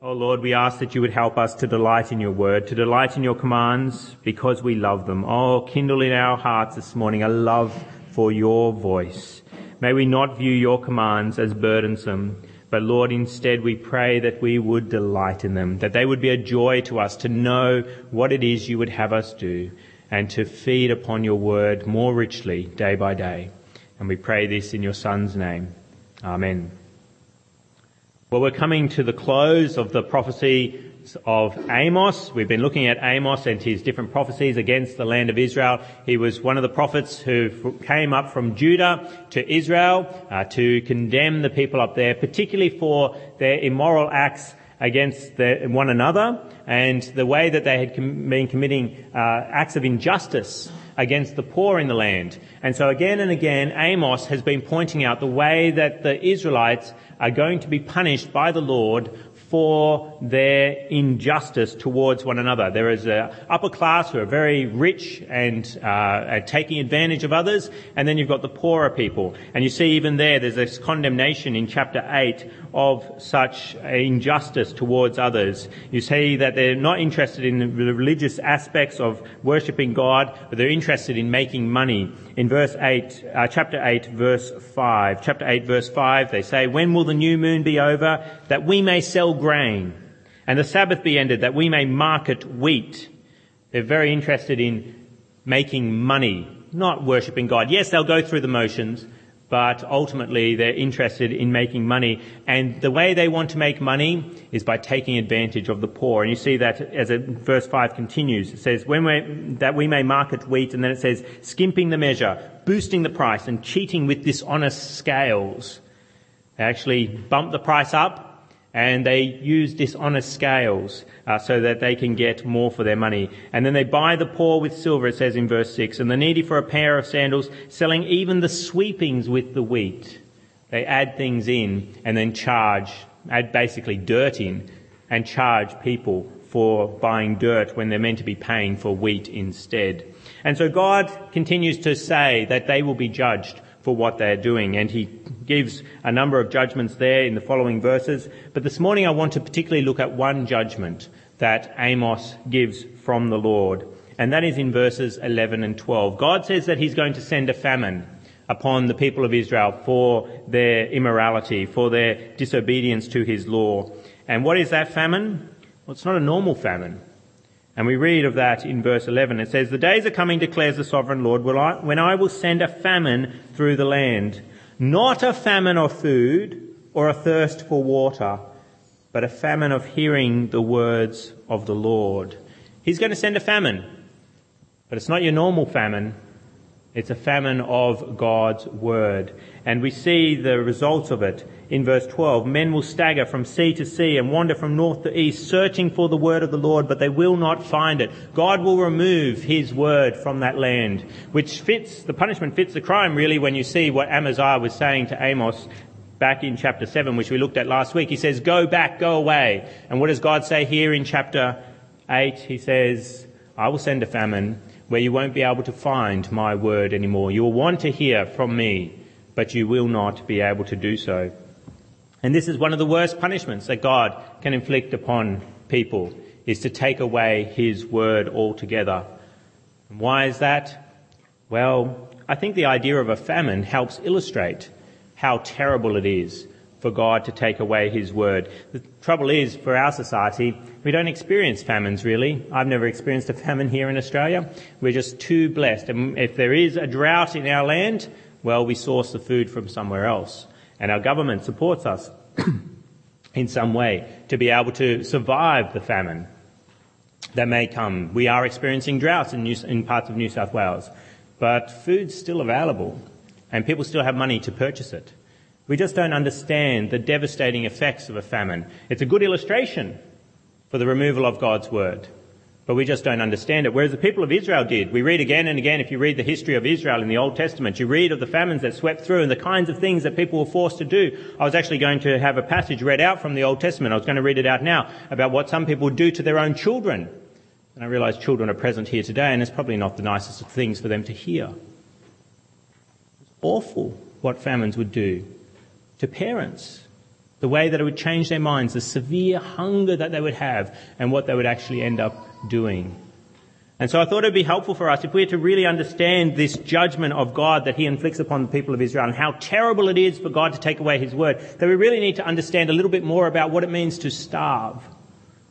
Oh Lord, we ask that you would help us to delight in your word, to delight in your commands because we love them. Oh, kindle in our hearts this morning a love for your voice. May we not view your commands as burdensome, but Lord, instead we pray that we would delight in them, that they would be a joy to us to know what it is you would have us do and to feed upon your word more richly day by day. And we pray this in your son's name. Amen. Well, we're coming to the close of the prophecy of Amos. We've been looking at Amos and his different prophecies against the land of Israel. He was one of the prophets who came up from Judah to Israel uh, to condemn the people up there, particularly for their immoral acts against the, one another and the way that they had com- been committing uh, acts of injustice against the poor in the land. And so again and again, Amos has been pointing out the way that the Israelites are going to be punished by the Lord for their injustice towards one another. There is an upper class who are very rich and uh, taking advantage of others, and then you've got the poorer people. And you see even there, there's this condemnation in chapter 8 of such injustice towards others. You see that they're not interested in the religious aspects of worshipping God, but they're interested in making money. In verse 8, uh, chapter 8, verse 5. Chapter 8, verse 5, they say, When will the new moon be over, that we may sell grain, and the Sabbath be ended, that we may market wheat? They're very interested in making money, not worshipping God. Yes, they'll go through the motions, but ultimately they're interested in making money. And the way they want to make money is by taking advantage of the poor. And you see that as verse 5 continues. It says, that we may market wheat, and then it says, skimping the measure, boosting the price, and cheating with dishonest scales. They actually bump the price up, and they use dishonest scales uh, so that they can get more for their money. And then they buy the poor with silver, it says in verse 6, and the needy for a pair of sandals, selling even the sweepings with the wheat. They add things in and then charge, add basically dirt in, and charge people for buying dirt when they're meant to be paying for wheat instead. And so God continues to say that they will be judged for what they're doing. And he gives a number of judgments there in the following verses. But this morning I want to particularly look at one judgment that Amos gives from the Lord. And that is in verses 11 and 12. God says that he's going to send a famine upon the people of Israel for their immorality, for their disobedience to his law. And what is that famine? Well, it's not a normal famine. And we read of that in verse 11. It says, The days are coming, declares the sovereign Lord, when I will send a famine through the land. Not a famine of food or a thirst for water, but a famine of hearing the words of the Lord. He's going to send a famine. But it's not your normal famine. It's a famine of God's word. And we see the results of it in verse 12. Men will stagger from sea to sea and wander from north to east, searching for the word of the Lord, but they will not find it. God will remove his word from that land, which fits, the punishment fits the crime really when you see what Amaziah was saying to Amos back in chapter 7, which we looked at last week. He says, go back, go away. And what does God say here in chapter 8? He says, I will send a famine where you won't be able to find my word anymore. You will want to hear from me, but you will not be able to do so. And this is one of the worst punishments that God can inflict upon people, is to take away his word altogether. And why is that? Well, I think the idea of a famine helps illustrate how terrible it is for God to take away His word. The trouble is, for our society, we don't experience famines really. I've never experienced a famine here in Australia. We're just too blessed. And if there is a drought in our land, well, we source the food from somewhere else. And our government supports us in some way to be able to survive the famine that may come. We are experiencing droughts in, New, in parts of New South Wales, but food's still available and people still have money to purchase it. We just don't understand the devastating effects of a famine. It's a good illustration for the removal of God's word, but we just don't understand it. Whereas the people of Israel did. We read again and again, if you read the history of Israel in the Old Testament, you read of the famines that swept through and the kinds of things that people were forced to do. I was actually going to have a passage read out from the Old Testament. I was going to read it out now about what some people would do to their own children. And I realise children are present here today and it's probably not the nicest of things for them to hear. It's awful what famines would do to parents The way that it would change their minds, the severe hunger that they would have, and what they would actually end up doing. And so I thought it would be helpful for us if we were to really understand this judgment of God that He inflicts upon the people of Israel and how terrible it is for God to take away His word, that we really need to understand a little bit more about what it means to starve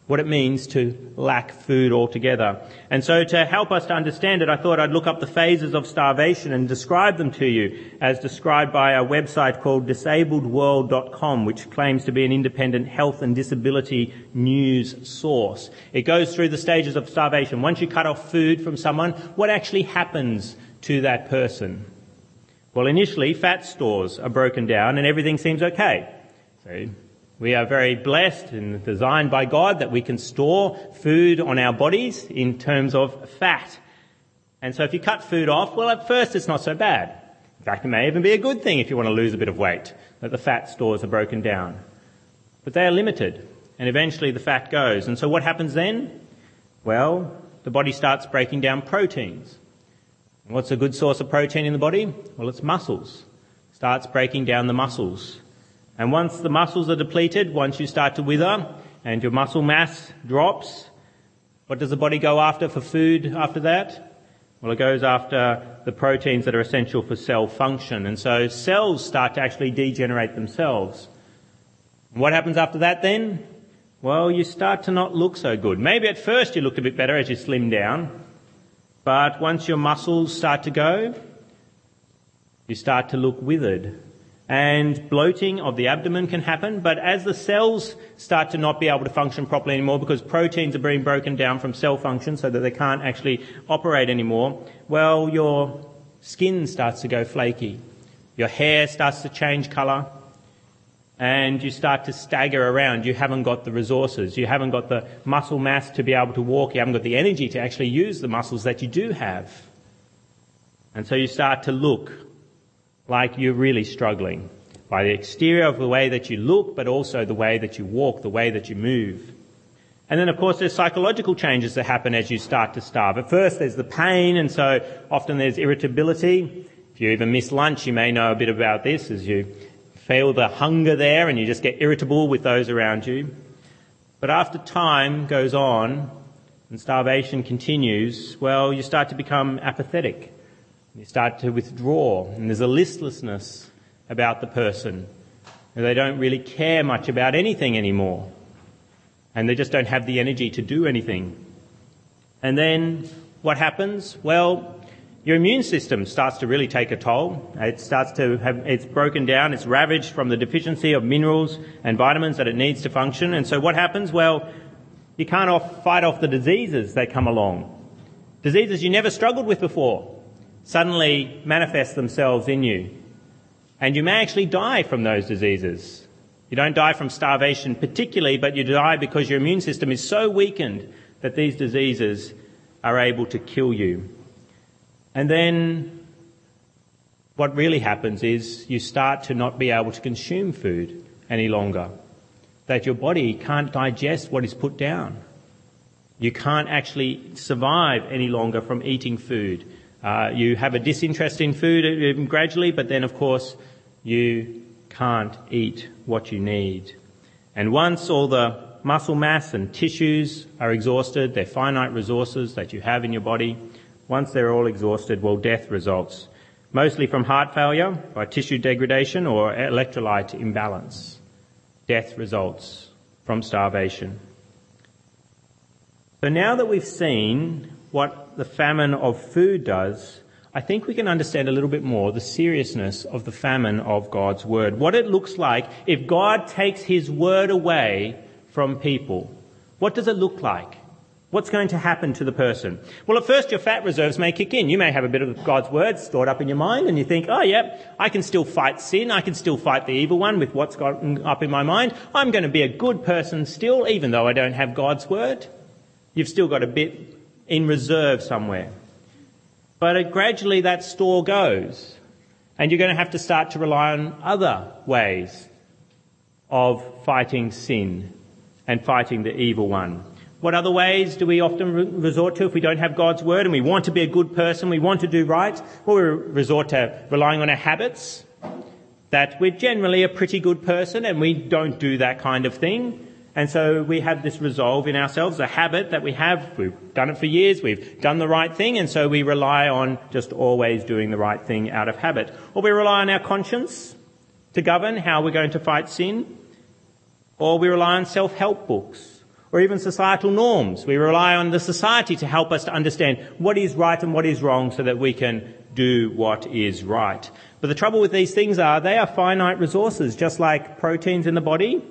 what it means to lack food altogether. And so to help us to understand it, I thought I'd look up the phases of starvation and describe them to you as described by a website called disabledworld.com, which claims to be an independent health and disability news source. It goes through the stages of starvation. Once you cut off food from someone, what actually happens to that person? Well, initially, fat stores are broken down and everything seems okay. So we are very blessed and designed by God that we can store food on our bodies in terms of fat. And so if you cut food off, well at first it's not so bad. In fact, it may even be a good thing if you want to lose a bit of weight, that the fat stores are broken down. But they are limited, and eventually the fat goes. And so what happens then? Well, the body starts breaking down proteins. And what's a good source of protein in the body? Well, it's muscles. Starts breaking down the muscles. And once the muscles are depleted, once you start to wither and your muscle mass drops, what does the body go after for food after that? Well, it goes after the proteins that are essential for cell function. And so cells start to actually degenerate themselves. What happens after that then? Well, you start to not look so good. Maybe at first you looked a bit better as you slim down. But once your muscles start to go, you start to look withered and bloating of the abdomen can happen, but as the cells start to not be able to function properly anymore because proteins are being broken down from cell function so that they can't actually operate anymore, well, your skin starts to go flaky. Your hair starts to change colour and you start to stagger around. You haven't got the resources. You haven't got the muscle mass to be able to walk. You haven't got the energy to actually use the muscles that you do have. And so you start to look like you're really struggling by the exterior of the way that you look, but also the way that you walk, the way that you move. And then of course there's psychological changes that happen as you start to starve. At first there's the pain and so often there's irritability. If you even miss lunch you may know a bit about this as you feel the hunger there and you just get irritable with those around you. But after time goes on and starvation continues, well you start to become apathetic. You start to withdraw, and there's a listlessness about the person. They don't really care much about anything anymore. And they just don't have the energy to do anything. And then what happens? Well, your immune system starts to really take a toll. It starts to have, it's broken down, it's ravaged from the deficiency of minerals and vitamins that it needs to function. And so what happens? Well, you can't off, fight off the diseases that come along. Diseases you never struggled with before suddenly manifest themselves in you. And you may actually die from those diseases. You don't die from starvation particularly, but you die because your immune system is so weakened that these diseases are able to kill you. And then what really happens is you start to not be able to consume food any longer. That your body can't digest what is put down. You can't actually survive any longer from eating food. Uh, you have a disinterest in food uh, gradually, but then of course you can't eat what you need. And once all the muscle mass and tissues are exhausted, they're finite resources that you have in your body, once they're all exhausted, well, death results. Mostly from heart failure, by tissue degradation, or electrolyte imbalance. Death results from starvation. So now that we've seen what the famine of food does, I think we can understand a little bit more the seriousness of the famine of God's word. What it looks like if God takes his word away from people. What does it look like? What's going to happen to the person? Well, at first your fat reserves may kick in. You may have a bit of God's word stored up in your mind and you think, oh yeah, I can still fight sin. I can still fight the evil one with what's got up in my mind. I'm going to be a good person still, even though I don't have God's word. You've still got a bit in reserve somewhere. But gradually that store goes. And you're going to have to start to rely on other ways of fighting sin and fighting the evil one. What other ways do we often resort to if we don't have God's word and we want to be a good person, we want to do right? Well, we resort to relying on our habits. that we're generally a pretty good person and we don't do that kind of thing. And so we have this resolve in ourselves, a habit that we have. We've done it for years. We've done the right thing. And so we rely on just always doing the right thing out of habit. Or we rely on our conscience to govern how we're going to fight sin. Or we rely on self-help books or even societal norms. We rely on the society to help us to understand what is right and what is wrong so that we can do what is right. But the trouble with these things are they are finite resources, just like proteins in the body.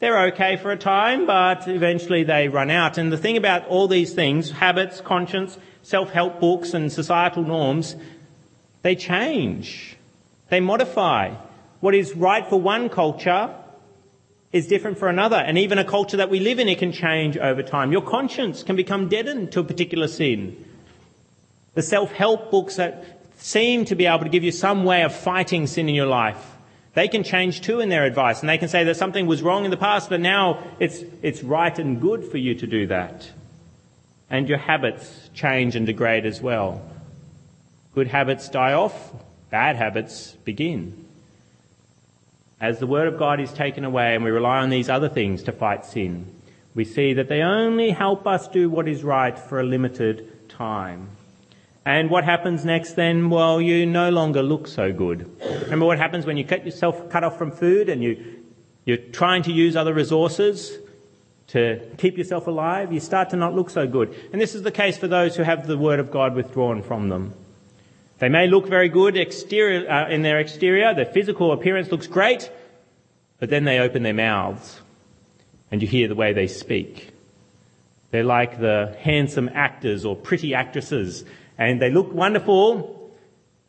They're okay for a time, but eventually they run out. And the thing about all these things, habits, conscience, self-help books and societal norms, they change. They modify. What is right for one culture is different for another. And even a culture that we live in, it can change over time. Your conscience can become deadened to a particular sin. The self-help books that seem to be able to give you some way of fighting sin in your life they can change too in their advice and they can say that something was wrong in the past, but now it's, it's right and good for you to do that. And your habits change and degrade as well. Good habits die off, bad habits begin. As the Word of God is taken away and we rely on these other things to fight sin, we see that they only help us do what is right for a limited time. And what happens next then? Well, you no longer look so good. Remember what happens when you cut yourself cut off from food and you, you're trying to use other resources to keep yourself alive? You start to not look so good. And this is the case for those who have the Word of God withdrawn from them. They may look very good exterior, uh, in their exterior, their physical appearance looks great, but then they open their mouths and you hear the way they speak. They're like the handsome actors or pretty actresses and they look wonderful,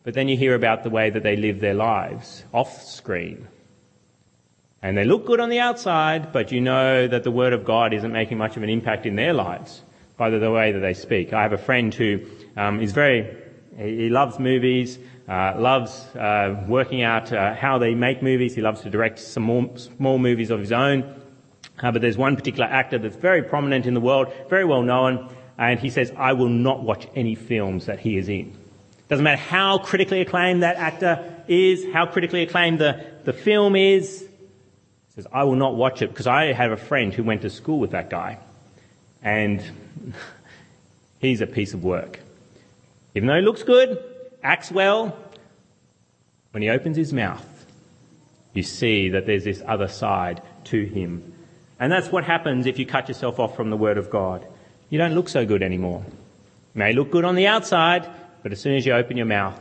but then you hear about the way that they live their lives off screen. And they look good on the outside, but you know that the Word of God isn't making much of an impact in their lives by the way that they speak. I have a friend who um, is very, he loves movies, uh, loves uh, working out uh, how they make movies. He loves to direct some more, small movies of his own. Uh, but there's one particular actor that's very prominent in the world, very well known, and he says, I will not watch any films that he is in. Doesn't matter how critically acclaimed that actor is, how critically acclaimed the, the film is. He says, I will not watch it because I have a friend who went to school with that guy. And he's a piece of work. Even though he looks good, acts well, when he opens his mouth, you see that there's this other side to him. And that's what happens if you cut yourself off from the Word of God you don't look so good anymore. You may look good on the outside, but as soon as you open your mouth,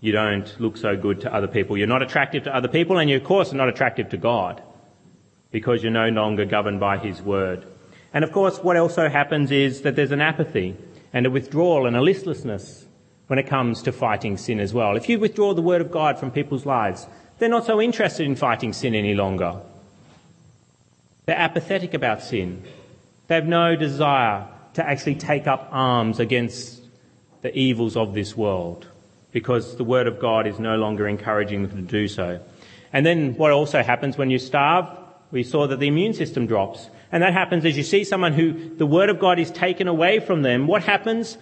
you don't look so good to other people. You're not attractive to other people, and you, of course, are not attractive to God because you're no longer governed by His Word. And of course, what also happens is that there's an apathy and a withdrawal and a listlessness when it comes to fighting sin as well. If you withdraw the Word of God from people's lives, they're not so interested in fighting sin any longer. They're apathetic about sin. They have no desire to actually take up arms against the evils of this world because the Word of God is no longer encouraging them to do so. And then what also happens when you starve, we saw that the immune system drops. And that happens as you see someone who the Word of God is taken away from them. What happens?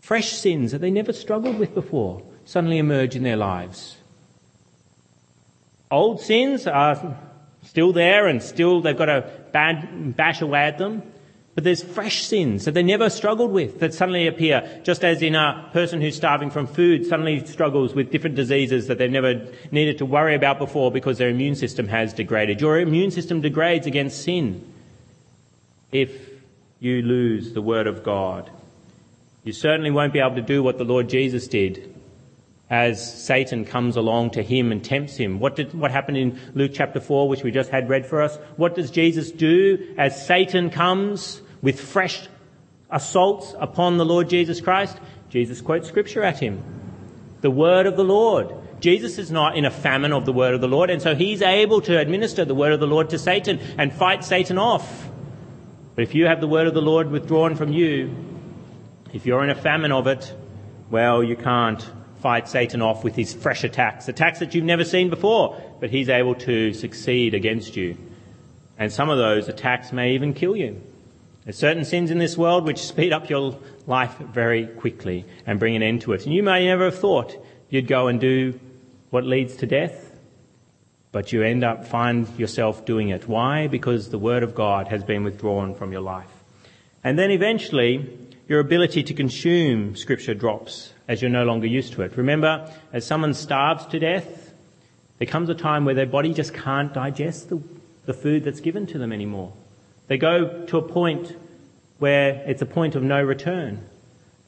Fresh sins that they never struggled with before suddenly emerge in their lives. Old sins are still there and still they've got to bash away at them. But there's fresh sins that they never struggled with that suddenly appear, just as in a person who's starving from food suddenly struggles with different diseases that they've never needed to worry about before because their immune system has degraded. Your immune system degrades against sin if you lose the Word of God. You certainly won't be able to do what the Lord Jesus did as Satan comes along to him and tempts him. What did, what happened in Luke chapter 4, which we just had read for us? What does Jesus do as Satan comes with fresh assaults upon the Lord Jesus Christ? Jesus quotes scripture at him. The word of the Lord. Jesus is not in a famine of the word of the Lord, and so he's able to administer the word of the Lord to Satan and fight Satan off. But if you have the word of the Lord withdrawn from you, if you're in a famine of it, well, you can't fight Satan off with his fresh attacks, attacks that you've never seen before, but he's able to succeed against you. And some of those attacks may even kill you. There's certain sins in this world which speed up your life very quickly and bring an end to it. And you may never have thought you'd go and do what leads to death, but you end up find yourself doing it. Why? Because the word of God has been withdrawn from your life. And then eventually, your ability to consume scripture drops as you're no longer used to it. Remember, as someone starves to death, there comes a time where their body just can't digest the, the food that's given to them anymore. They go to a point where it's a point of no return.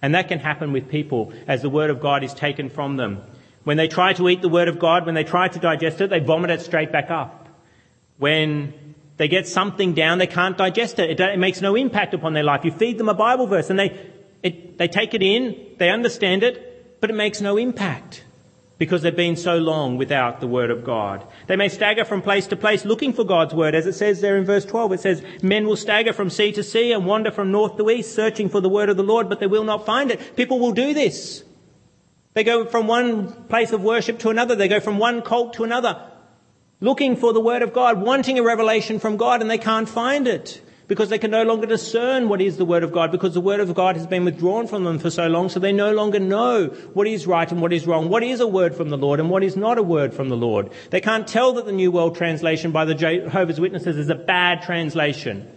And that can happen with people as the Word of God is taken from them. When they try to eat the Word of God, when they try to digest it, they vomit it straight back up. When they get something down, they can't digest it. It, it makes no impact upon their life. You feed them a Bible verse and they, they take it in, they understand it, but it makes no impact because they've been so long without the Word of God. They may stagger from place to place looking for God's Word, as it says there in verse 12. It says, Men will stagger from sea to sea and wander from north to east, searching for the Word of the Lord, but they will not find it. People will do this. They go from one place of worship to another. They go from one cult to another, looking for the Word of God, wanting a revelation from God, and they can't find it because they can no longer discern what is the Word of God because the Word of God has been withdrawn from them for so long, so they no longer know what is right and what is wrong, what is a word from the Lord and what is not a word from the Lord. They can't tell that the New World Translation by the Jehovah's Witnesses is a bad translation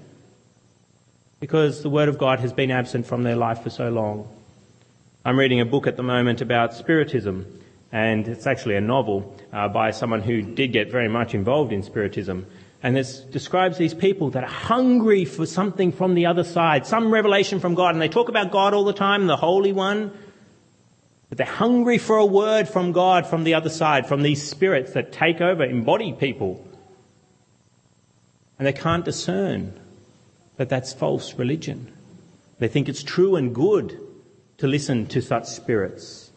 because the Word of God has been absent from their life for so long. I'm reading a book at the moment about Spiritism, and it's actually a novel uh, by someone who did get very much involved in Spiritism. And it describes these people that are hungry for something from the other side, some revelation from God. And they talk about God all the time, the Holy One. But they're hungry for a word from God from the other side, from these spirits that take over, embody people. And they can't discern that that's false religion. They think it's true and good to listen to such spirits.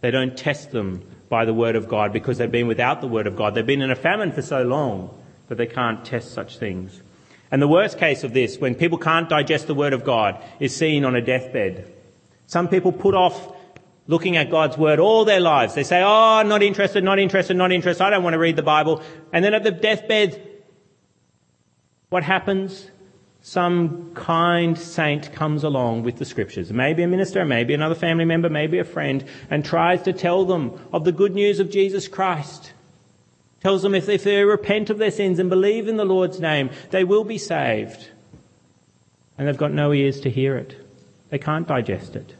They don't test them by the Word of God because they've been without the Word of God. They've been in a famine for so long that they can't test such things. And the worst case of this, when people can't digest the Word of God, is seen on a deathbed. Some people put off looking at God's Word all their lives. They say, oh, I'm not interested, not interested, not interested, I don't want to read the Bible. And then at the deathbed, what happens? Some kind saint comes along with the scriptures, maybe a minister, maybe another family member, maybe a friend, and tries to tell them of the good news of Jesus Christ tells them if, if they repent of their sins and believe in the Lord's name, they will be saved. And they've got no ears to hear it. They can't digest it.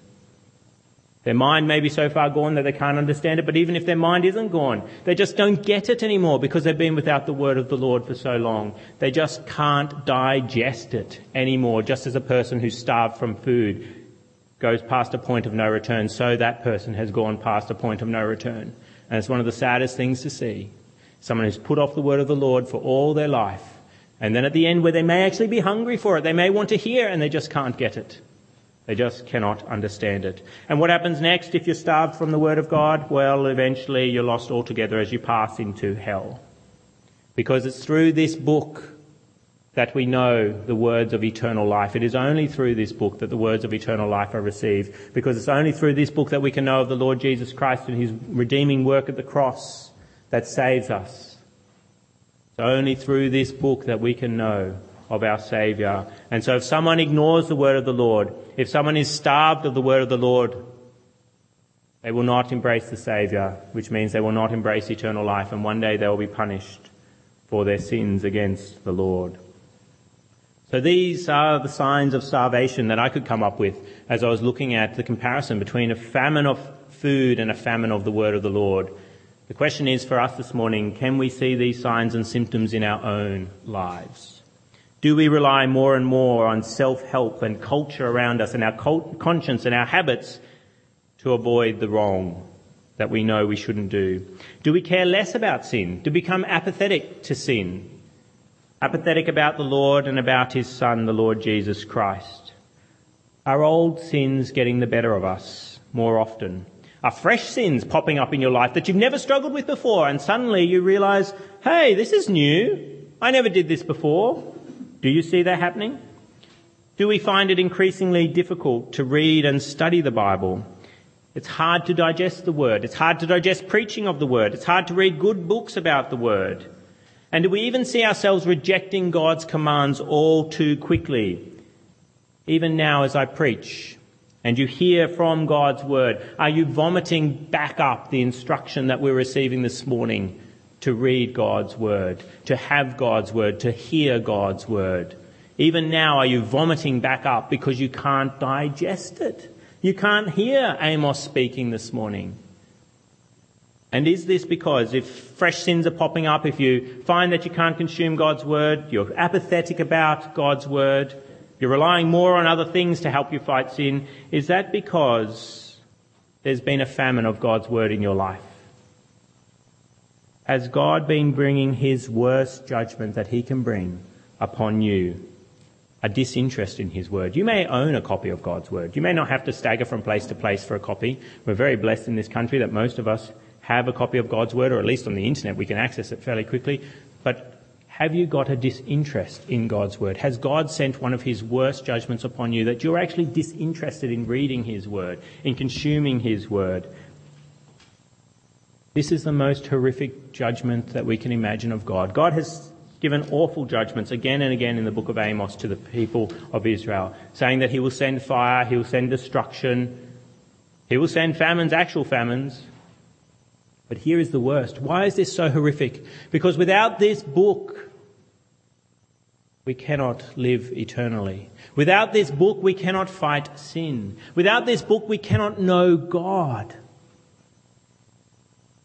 Their mind may be so far gone that they can't understand it, but even if their mind isn't gone, they just don't get it anymore because they've been without the word of the Lord for so long. They just can't digest it anymore, just as a person who's starved from food goes past a point of no return, so that person has gone past a point of no return. And it's one of the saddest things to see. Someone who's put off the word of the Lord for all their life. And then at the end, where they may actually be hungry for it, they may want to hear and they just can't get it. They just cannot understand it. And what happens next if you're starved from the Word of God? Well, eventually you're lost altogether as you pass into hell. Because it's through this book that we know the words of eternal life. It is only through this book that the words of eternal life are received. Because it's only through this book that we can know of the Lord Jesus Christ and His redeeming work at the cross that saves us. It's only through this book that we can know of our Saviour. And so if someone ignores the word of the Lord, if someone is starved of the word of the Lord, they will not embrace the Saviour, which means they will not embrace eternal life, and one day they will be punished for their sins against the Lord. So these are the signs of starvation that I could come up with as I was looking at the comparison between a famine of food and a famine of the word of the Lord. The question is for us this morning, can we see these signs and symptoms in our own lives? Do we rely more and more on self-help and culture around us and our conscience and our habits to avoid the wrong that we know we shouldn't do? Do we care less about sin? Do we become apathetic to sin? Apathetic about the Lord and about His Son, the Lord Jesus Christ? Are old sins getting the better of us more often? Are fresh sins popping up in your life that you've never struggled with before, and suddenly you realize, hey, this is new. I never did this before. Do you see that happening? Do we find it increasingly difficult to read and study the Bible? It's hard to digest the Word. It's hard to digest preaching of the Word. It's hard to read good books about the Word. And do we even see ourselves rejecting God's commands all too quickly? Even now as I preach, and you hear from God's word? Are you vomiting back up the instruction that we're receiving this morning to read God's word, to have God's word, to hear God's word? Even now, are you vomiting back up because you can't digest it? You can't hear Amos speaking this morning. And is this because if fresh sins are popping up, if you find that you can't consume God's word, you're apathetic about God's word, you're relying more on other things to help you fight sin, is that because there's been a famine of God's word in your life? Has God been bringing his worst judgment that he can bring upon you? A disinterest in his word. You may own a copy of God's word. You may not have to stagger from place to place for a copy. We're very blessed in this country that most of us have a copy of God's word, or at least on the internet we can access it fairly quickly. But have you got a disinterest in God's word? Has God sent one of his worst judgments upon you that you're actually disinterested in reading his word, in consuming his word? This is the most horrific judgment that we can imagine of God. God has given awful judgments again and again in the book of Amos to the people of Israel, saying that he will send fire, he will send destruction, he will send famines, actual famines. But here is the worst. Why is this so horrific? Because without this book, we cannot live eternally. Without this book, we cannot fight sin. Without this book, we cannot know God.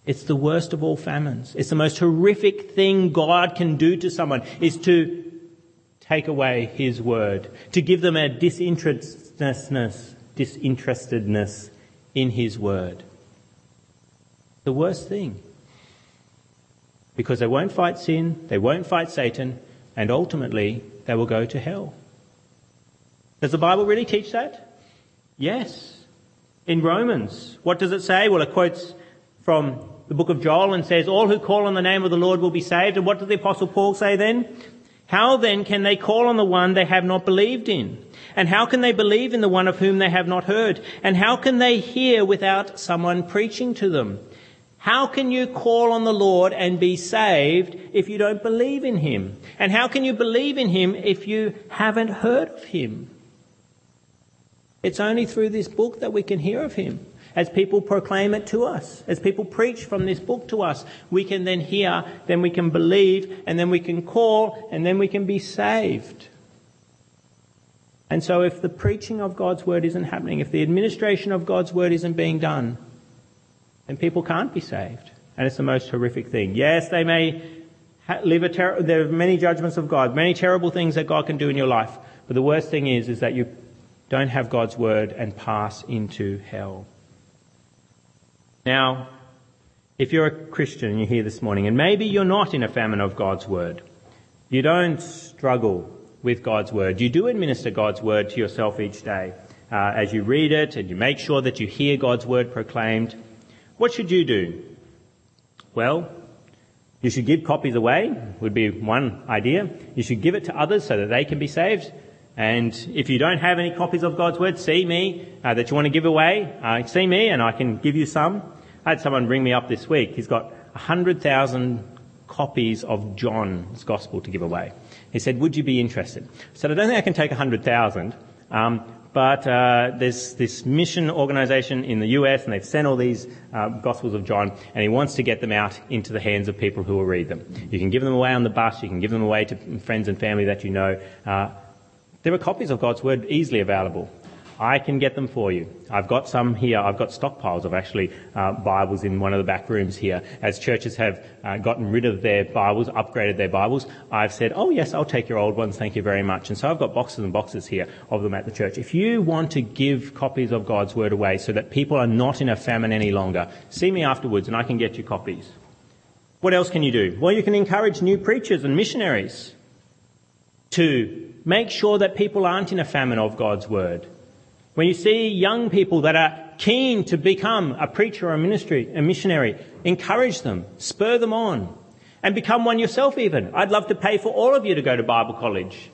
It's the worst of all famines. It's the most horrific thing God can do to someone is to take away His word, to give them a disinterestedness, disinterestedness in His word the worst thing. Because they won't fight sin, they won't fight Satan, and ultimately they will go to hell. Does the Bible really teach that? Yes. In Romans, what does it say? Well, it quotes from the book of Joel and says, All who call on the name of the Lord will be saved. And what does the Apostle Paul say then? How then can they call on the one they have not believed in? And how can they believe in the one of whom they have not heard? And how can they hear without someone preaching to them? How can you call on the Lord and be saved if you don't believe in Him? And how can you believe in Him if you haven't heard of Him? It's only through this book that we can hear of Him. As people proclaim it to us, as people preach from this book to us, we can then hear, then we can believe, and then we can call, and then we can be saved. And so if the preaching of God's word isn't happening, if the administration of God's word isn't being done, and people can't be saved. And it's the most horrific thing. Yes, they may live a ter- there are many judgments of God, many terrible things that God can do in your life. But the worst thing is, is that you don't have God's word and pass into hell. Now, if you're a Christian and you're here this morning, and maybe you're not in a famine of God's word, you don't struggle with God's word. You do administer God's word to yourself each day uh, as you read it, and you make sure that you hear God's word proclaimed. What should you do? Well, you should give copies away, would be one idea. You should give it to others so that they can be saved. And if you don't have any copies of God's Word, see me uh, that you want to give away. Uh, see me and I can give you some. I had someone ring me up this week. He's got 100,000 copies of John's Gospel to give away. He said, would you be interested? I said, I don't think I can take 100,000. Um, but uh, there's this mission organization in the US, and they've sent all these uh, Gospels of John, and he wants to get them out into the hands of people who will read them. You can give them away on the bus, you can give them away to friends and family that you know. Uh, there are copies of God's Word easily available. I can get them for you. I've got some here. I've got stockpiles of actually uh, Bibles in one of the back rooms here. As churches have uh, gotten rid of their Bibles, upgraded their Bibles, I've said, oh yes, I'll take your old ones. Thank you very much. And so I've got boxes and boxes here of them at the church. If you want to give copies of God's Word away so that people are not in a famine any longer, see me afterwards and I can get you copies. What else can you do? Well, you can encourage new preachers and missionaries to make sure that people aren't in a famine of God's Word. When you see young people that are keen to become a preacher or a ministry, a missionary, encourage them, spur them on, and become one yourself even. I'd love to pay for all of you to go to Bible college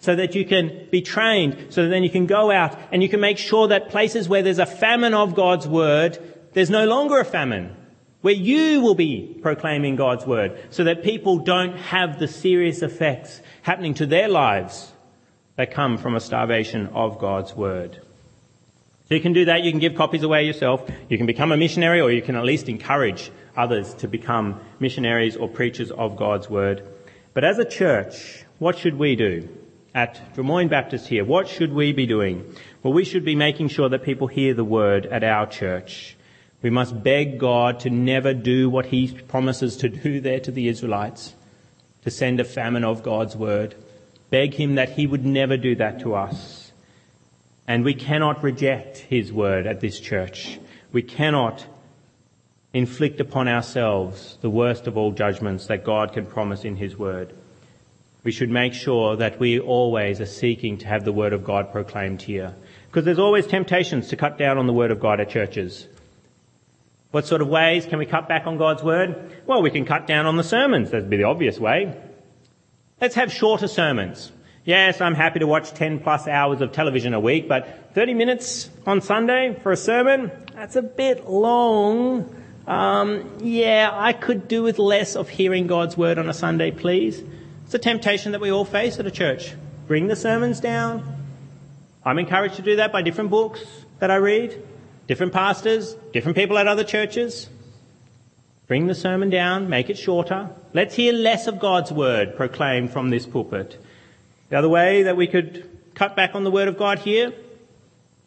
so that you can be trained, so that then you can go out and you can make sure that places where there's a famine of God's word, there's no longer a famine. Where you will be proclaiming God's word so that people don't have the serious effects happening to their lives that come from a starvation of God's word. So you can do that. You can give copies away yourself. You can become a missionary or you can at least encourage others to become missionaries or preachers of God's word. But as a church, what should we do? At Drummoyne Baptist here, what should we be doing? Well, we should be making sure that people hear the word at our church. We must beg God to never do what he promises to do there to the Israelites, to send a famine of God's word. Beg him that he would never do that to us. And we cannot reject his word at this church. We cannot inflict upon ourselves the worst of all judgments that God can promise in his word. We should make sure that we always are seeking to have the word of God proclaimed here. Because there's always temptations to cut down on the word of God at churches. What sort of ways can we cut back on God's word? Well, we can cut down on the sermons. That'd be the obvious way. Let's have shorter sermons. Yes, I'm happy to watch 10 plus hours of television a week, but 30 minutes on Sunday for a sermon, that's a bit long. Um, yeah, I could do with less of hearing God's word on a Sunday, please. It's a temptation that we all face at a church. Bring the sermons down. I'm encouraged to do that by different books that I read different pastors, different people at other churches. Bring the sermon down, make it shorter. Let's hear less of God's word proclaimed from this pulpit. The other way that we could cut back on the word of God here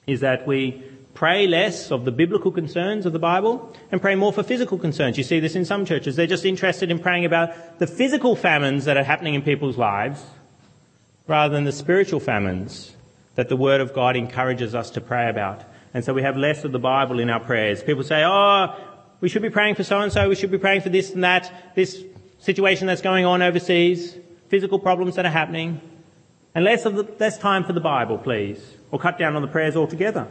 is that we pray less of the biblical concerns of the Bible and pray more for physical concerns. You see this in some churches. They're just interested in praying about the physical famines that are happening in people's lives rather than the spiritual famines that the Word of God encourages us to pray about. And so we have less of the Bible in our prayers. People say, oh, we should be praying for so and so, we should be praying for this and that, this situation that's going on overseas, physical problems that are happening. And less of the, less time for the Bible, please. Or cut down on the prayers altogether.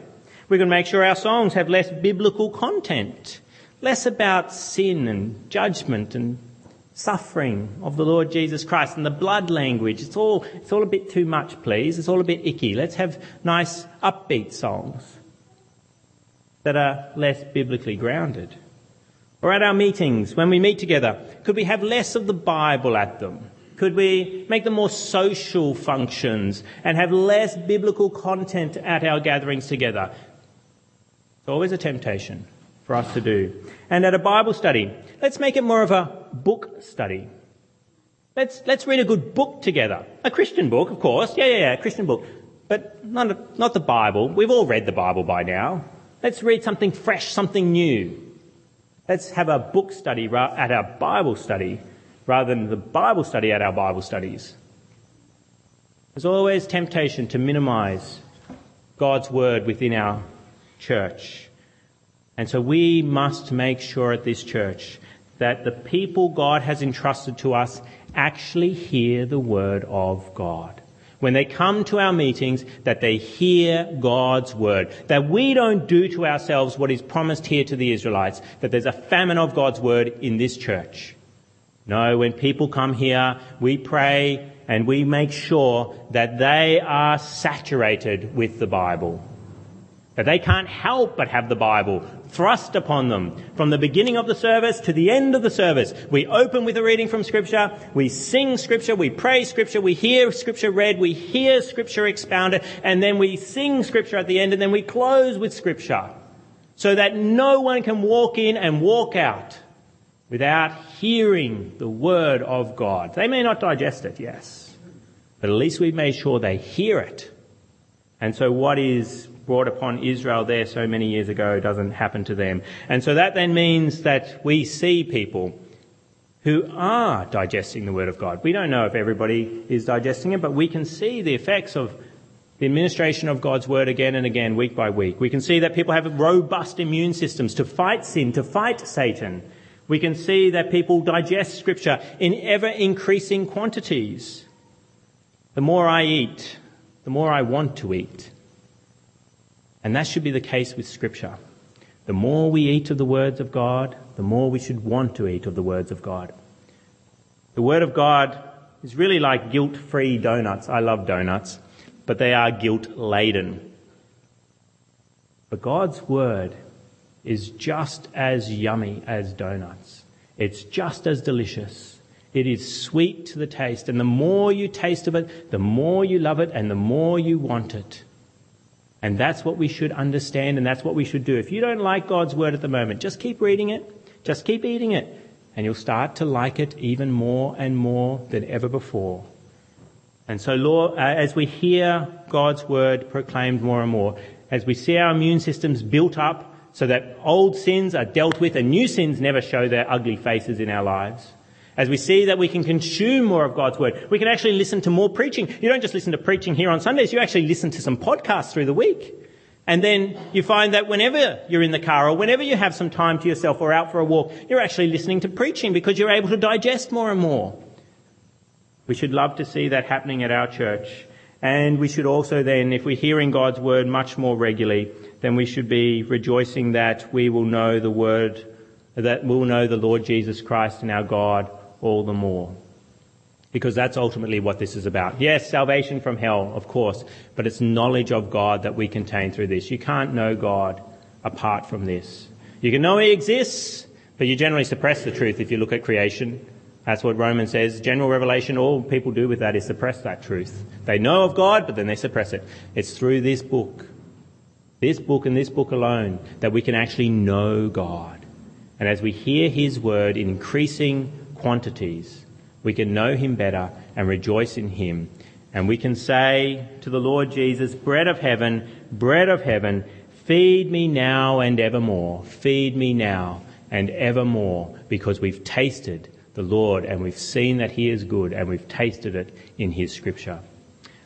We can make sure our songs have less biblical content. Less about sin and judgment and suffering of the Lord Jesus Christ and the blood language. It's all, it's all a bit too much, please. It's all a bit icky. Let's have nice upbeat songs that are less biblically grounded? Or at our meetings, when we meet together, could we have less of the Bible at them? Could we make them more social functions and have less biblical content at our gatherings together? It's always a temptation for us to do. And at a Bible study, let's make it more of a book study. Let's, let's read a good book together. A Christian book, of course. Yeah, yeah, yeah, a Christian book. But not, not the Bible. We've all read the Bible by now. Let's read something fresh, something new. Let's have a book study at our Bible study rather than the Bible study at our Bible studies. There's always temptation to minimize God's word within our church. And so we must make sure at this church that the people God has entrusted to us actually hear the word of God when they come to our meetings, that they hear God's word. That we don't do to ourselves what is promised here to the Israelites, that there's a famine of God's word in this church. No, when people come here, we pray and we make sure that they are saturated with the Bible. That they can't help but have the Bible thrust upon them. From the beginning of the service to the end of the service, we open with a reading from Scripture, we sing Scripture, we pray Scripture, we hear Scripture read, we hear Scripture expounded, and then we sing Scripture at the end, and then we close with Scripture. So that no one can walk in and walk out without hearing the Word of God. They may not digest it, yes, but at least we've made sure they hear it. And so what is brought upon Israel there so many years ago doesn't happen to them. And so that then means that we see people who are digesting the Word of God. We don't know if everybody is digesting it, but we can see the effects of the administration of God's Word again and again, week by week. We can see that people have robust immune systems to fight sin, to fight Satan. We can see that people digest Scripture in ever increasing quantities. The more I eat, the more I want to eat. And that should be the case with Scripture. The more we eat of the words of God, the more we should want to eat of the words of God. The Word of God is really like guilt free donuts. I love donuts, but they are guilt laden. But God's Word is just as yummy as donuts. It's just as delicious. It is sweet to the taste, and the more you taste of it, the more you love it, and the more you want it. And that's what we should understand and that's what we should do. If you don't like God's word at the moment, just keep reading it. Just keep eating it. And you'll start to like it even more and more than ever before. And so, Lord, uh, as we hear God's word proclaimed more and more, as we see our immune systems built up so that old sins are dealt with and new sins never show their ugly faces in our lives, as we see that we can consume more of God's word, we can actually listen to more preaching. You don't just listen to preaching here on Sundays, you actually listen to some podcasts through the week. And then you find that whenever you're in the car or whenever you have some time to yourself or out for a walk, you're actually listening to preaching because you're able to digest more and more. We should love to see that happening at our church. And we should also then, if we're hearing God's word much more regularly, then we should be rejoicing that we will know the word, that we'll know the Lord Jesus Christ and our God all the more. Because that's ultimately what this is about. Yes, salvation from hell, of course, but it's knowledge of God that we contain through this. You can't know God apart from this. You can know He exists, but you generally suppress the truth if you look at creation. That's what Romans says. General revelation, all people do with that is suppress that truth. They know of God, but then they suppress it. It's through this book, this book and this book alone, that we can actually know God. And as we hear His word in increasing quantities, we can know him better and rejoice in him. And we can say to the Lord Jesus, bread of heaven, bread of heaven, feed me now and evermore. Feed me now and evermore because we've tasted the Lord and we've seen that he is good and we've tasted it in his scripture.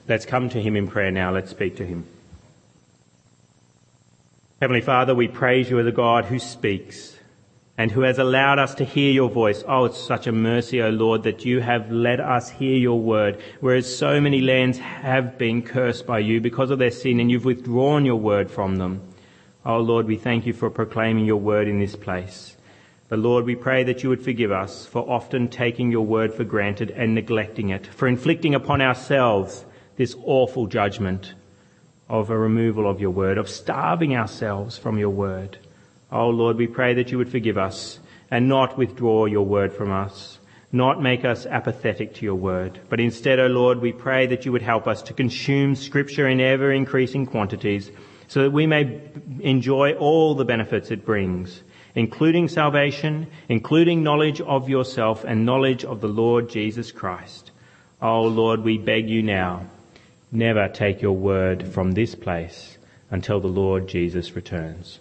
Let's come to him in prayer now. Let's speak to him. Heavenly Father, we praise you as a God who speaks and who has allowed us to hear your voice. Oh, it's such a mercy, O Lord, that you have let us hear your word, whereas so many lands have been cursed by you because of their sin, and you've withdrawn your word from them. Oh Lord, we thank you for proclaiming your word in this place. But Lord, we pray that you would forgive us for often taking your word for granted and neglecting it, for inflicting upon ourselves this awful judgment of a removal of your word, of starving ourselves from your word. Oh Lord, we pray that you would forgive us and not withdraw your word from us, not make us apathetic to your word, but instead, O oh Lord, we pray that you would help us to consume scripture in ever increasing quantities so that we may enjoy all the benefits it brings, including salvation, including knowledge of yourself and knowledge of the Lord Jesus Christ. Oh Lord, we beg you now, never take your word from this place until the Lord Jesus returns.